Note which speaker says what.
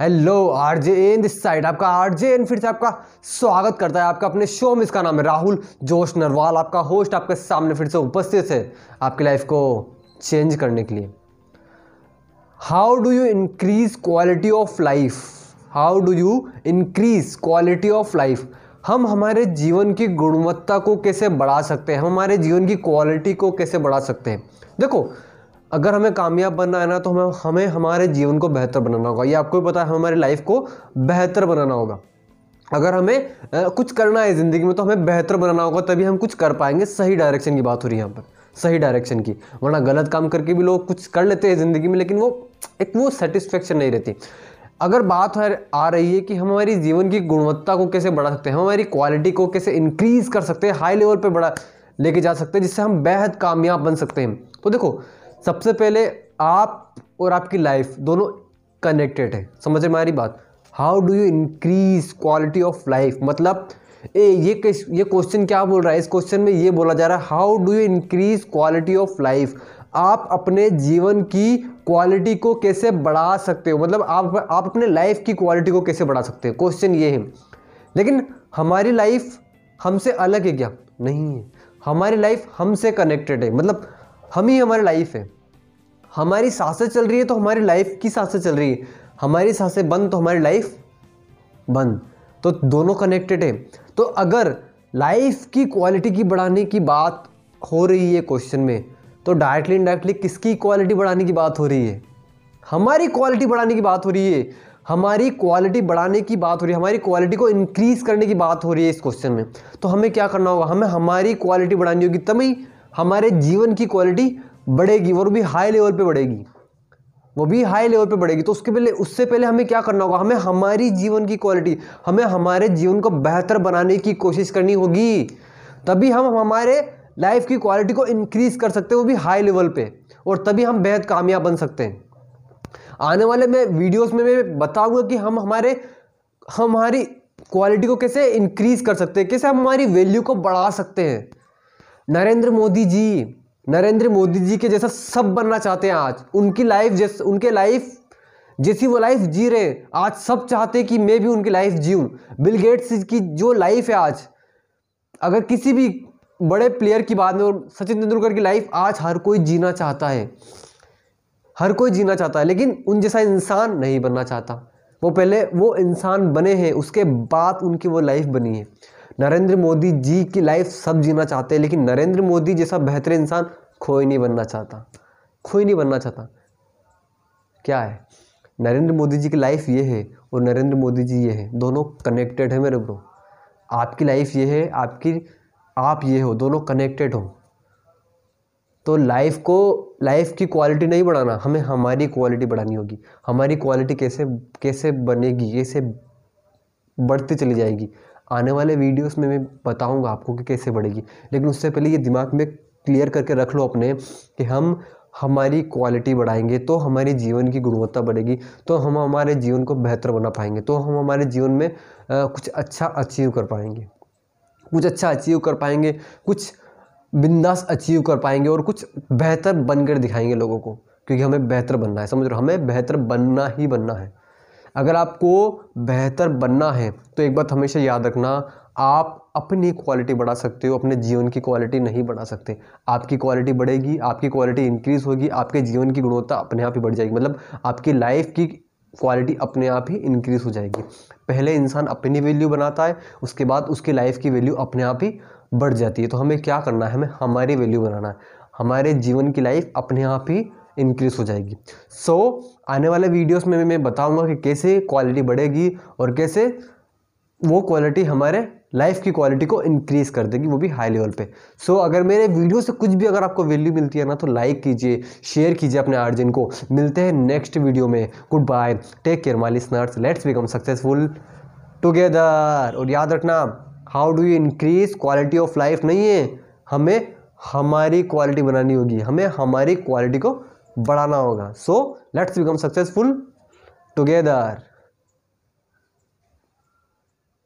Speaker 1: Hello RJ in this side आपका RJ इन फिर से आपका स्वागत करता है आपका अपने शो में। इसका नाम है राहुल, जोश नरवाल आपका होस्ट आपके सामने फिर से उपस्थित है आपकी लाइफ को चेंज करने के लिए। How do you increase quality of life how do you increase quality of life हम हमारे जीवन की गुणवत्ता को कैसे बढ़ा सकते हैं? हम हमारे जीवन की क्वालिटी को कैसे बढ़ा सकते हैं? देखो अगर हमें कामयाब बनना है ना तो हमें हमें हमारे जीवन को बेहतर बनाना होगा। ये आपको भी पता है हमारी लाइफ को बेहतर बनाना होगा। अगर हमें कुछ करना है ज़िंदगी में तो हमें बेहतर बनाना होगा, तभी हम कुछ कर पाएँगे। सही डायरेक्शन की बात हो रही है यहाँ पर। सही डायरेक्शन की। वरना गलत काम करके भी लोग कुछ कर लेते हैं ज़िंदगी में, लेकिन वो एक वो सेटिस्फेक्शन नहीं रहती। अगर बात आ रही है कि हम हमारी जीवन की गुणवत्ता को कैसे बढ़ा सकते हैं, हम हमारी क्वालिटी को कैसे इंक्रीज कर सकते हैं हाई लेवल पर बढ़ा, लेके जा सकते हैं, जिससे हम बेहद कामयाब बन सकते हैं। तो देखो सबसे पहले आप और आपकी लाइफ दोनों कनेक्टेड है। समझ में हमारी बात? How do you increase quality of life मतलब ए, ये ये क्वेश्चन क्या बोल रहा है? इस क्वेश्चन में ये बोला जा रहा है how do you increase quality of life आप अपने जीवन की क्वालिटी को कैसे बढ़ा सकते हो? मतलब आप आप अपने लाइफ की क्वालिटी को कैसे बढ़ा सकते हो? क्वेश्चन ये है। लेकिन हमारी लाइफ हमसे अलग है क्या? नहीं है। हमारी लाइफ हमसे कनेक्टेड है। मतलब हम ही हमारी लाइफ है। हमारी साँसें चल रही है तो हमारी लाइफ की साँसें चल रही है। हमारी साँसें बंद तो हमारी लाइफ बंद। तो दोनों कनेक्टेड है। तो अगर लाइफ की क्वालिटी की बढ़ाने की बात हो रही है क्वेश्चन में तो डायरेक्टली इनडायरेक्टली किसकी क्वालिटी बढ़ाने की बात हो रही है? हमारी क्वालिटी बढ़ाने की बात हो रही है। हमारी क्वालिटी बढ़ाने की बात हो रही है। हमारी क्वालिटी को इंक्रीज करने की बात हो रही है इस क्वेश्चन में। तो हमें क्या करना होगा? हमें हमारी क्वालिटी बढ़ानी होगी तभी हमारे जीवन की क्वालिटी बढ़ेगी और भी हाई लेवल पे बढ़ेगी। वो भी हाई लेवल पे बढ़ेगी। तो उसके पहले, उससे पहले हमें क्या करना होगा? हमें हमारी जीवन की क्वालिटी हमें हमारे जीवन को बेहतर बनाने की कोशिश करनी होगी। तभी हम हमारे लाइफ की क्वालिटी को इंक्रीज कर सकते हैं, वो भी हाई लेवल पे। और तभी हम बेहद कामयाब बन सकते हैं। आने वाले मैं वीडियोस में, मैं बताऊँगा कि हम हमारे हमारी क्वालिटी को कैसे इंक्रीज कर सकते हैं, कैसे हम हमारी वैल्यू को बढ़ा सकते हैं। नरेंद्र मोदी जी, नरेंद्र मोदी जी के जैसा सब बनना चाहते हैं आज। उनकी लाइफ जैसे, उनके लाइफ जैसी वो लाइफ जी रहे आज सब चाहते हैं कि मैं भी उनकी लाइफ जीऊँ। बिल गेट्स की जो लाइफ है आज, अगर किसी भी बड़े प्लेयर की बात में सचिन तेंदुलकर की लाइफ आज हर कोई जीना चाहता है। हर कोई जीना चाहता है, लेकिन उन जैसा इंसान नहीं बनना चाहता। वो पहले वो इंसान बने हैं, उसके बाद उनकी वो लाइफ बनी है। नरेंद्र मोदी जी की लाइफ सब जीना चाहते हैं, लेकिन नरेंद्र मोदी जैसा बेहतर इंसान कोई नहीं बनना चाहता। कोई नहीं बनना चाहता। क्या है? नरेंद्र मोदी जी की लाइफ ये है और नरेंद्र मोदी जी ये है। दोनों कनेक्टेड है मेरे ब्रो आपकी लाइफ ये है, आपकी, आप ये हो, दोनों कनेक्टेड हो। तो लाइफ को लाइफ की क्वालिटी नहीं बढ़ाना, हमें हमारी क्वालिटी बढ़ानी होगी। हमारी क्वालिटी कैसे कैसे बनेगी, कैसे बढ़ती चली जाएगी। आने वाले वीडियोस में मैं बताऊँगा आपको कि कैसे बढ़ेगी। लेकिन उससे पहले ये दिमाग में क्लियर करके रख लो अपने कि हम हमारी क्वालिटी बढ़ाएँगे तो हमारी जीवन की गुणवत्ता बढ़ेगी तो हम हमारे जीवन को बेहतर बना पाएँगे तो हम हमारे जीवन में आ, कुछ अच्छा अचीव कर पाएँगे। कुछ अच्छा अचीव कर पाएँगे कुछ बिंदास अचीव कर पाएँगे और कुछ बेहतर बनकर दिखाएँगे लोगों को क्योंकि हमें बेहतर बनना है समझ रहे हमें बेहतर बनना ही बनना है। अगर आपको बेहतर बनना है तो एक बात हमेशा याद रखना, आप अपनी क्वालिटी बढ़ा सकते हो, अपने जीवन की क्वालिटी नहीं बढ़ा सकते। आपकी क्वालिटी बढ़ेगी, आपकी क्वालिटी इंक्रीज़ होगी, आपके जीवन की गुणवत्ता अपने आप ही बढ़ जाएगी। मतलब आपकी लाइफ की क्वालिटी अपने आप ही इंक्रीज़ हो जाएगी। पहले इंसान अपनी वैल्यू बनाता है, उसके बाद उसकी लाइफ की वैल्यू अपने आप ही बढ़ जाती है। तो हमें क्या करना है? हमें हमारी वैल्यू बनाना है। हमारे जीवन की लाइफ अपने आप ही इंक्रीज हो जाएगी। सो so, आने वाले वीडियोस में भी मैं बताऊँगा कि कैसे क्वालिटी बढ़ेगी और कैसे वो क्वालिटी हमारे लाइफ की क्वालिटी को इंक्रीज़ कर देगी वो भी हाई लेवल पे। सो so, अगर मेरे वीडियो से कुछ भी अगर आपको वैल्यू मिलती है ना तो लाइक कीजिए शेयर कीजिए अपने आर्जिन को। मिलते हैं नेक्स्ट वीडियो में। Good bye take care my listeners let's become successful together और याद रखना how do you increase quality of life नहीं है। हमें हमारी क्वालिटी बनानी होगी। हमें हमारी क्वालिटी को बढ़ाना होगा। So let's become successful together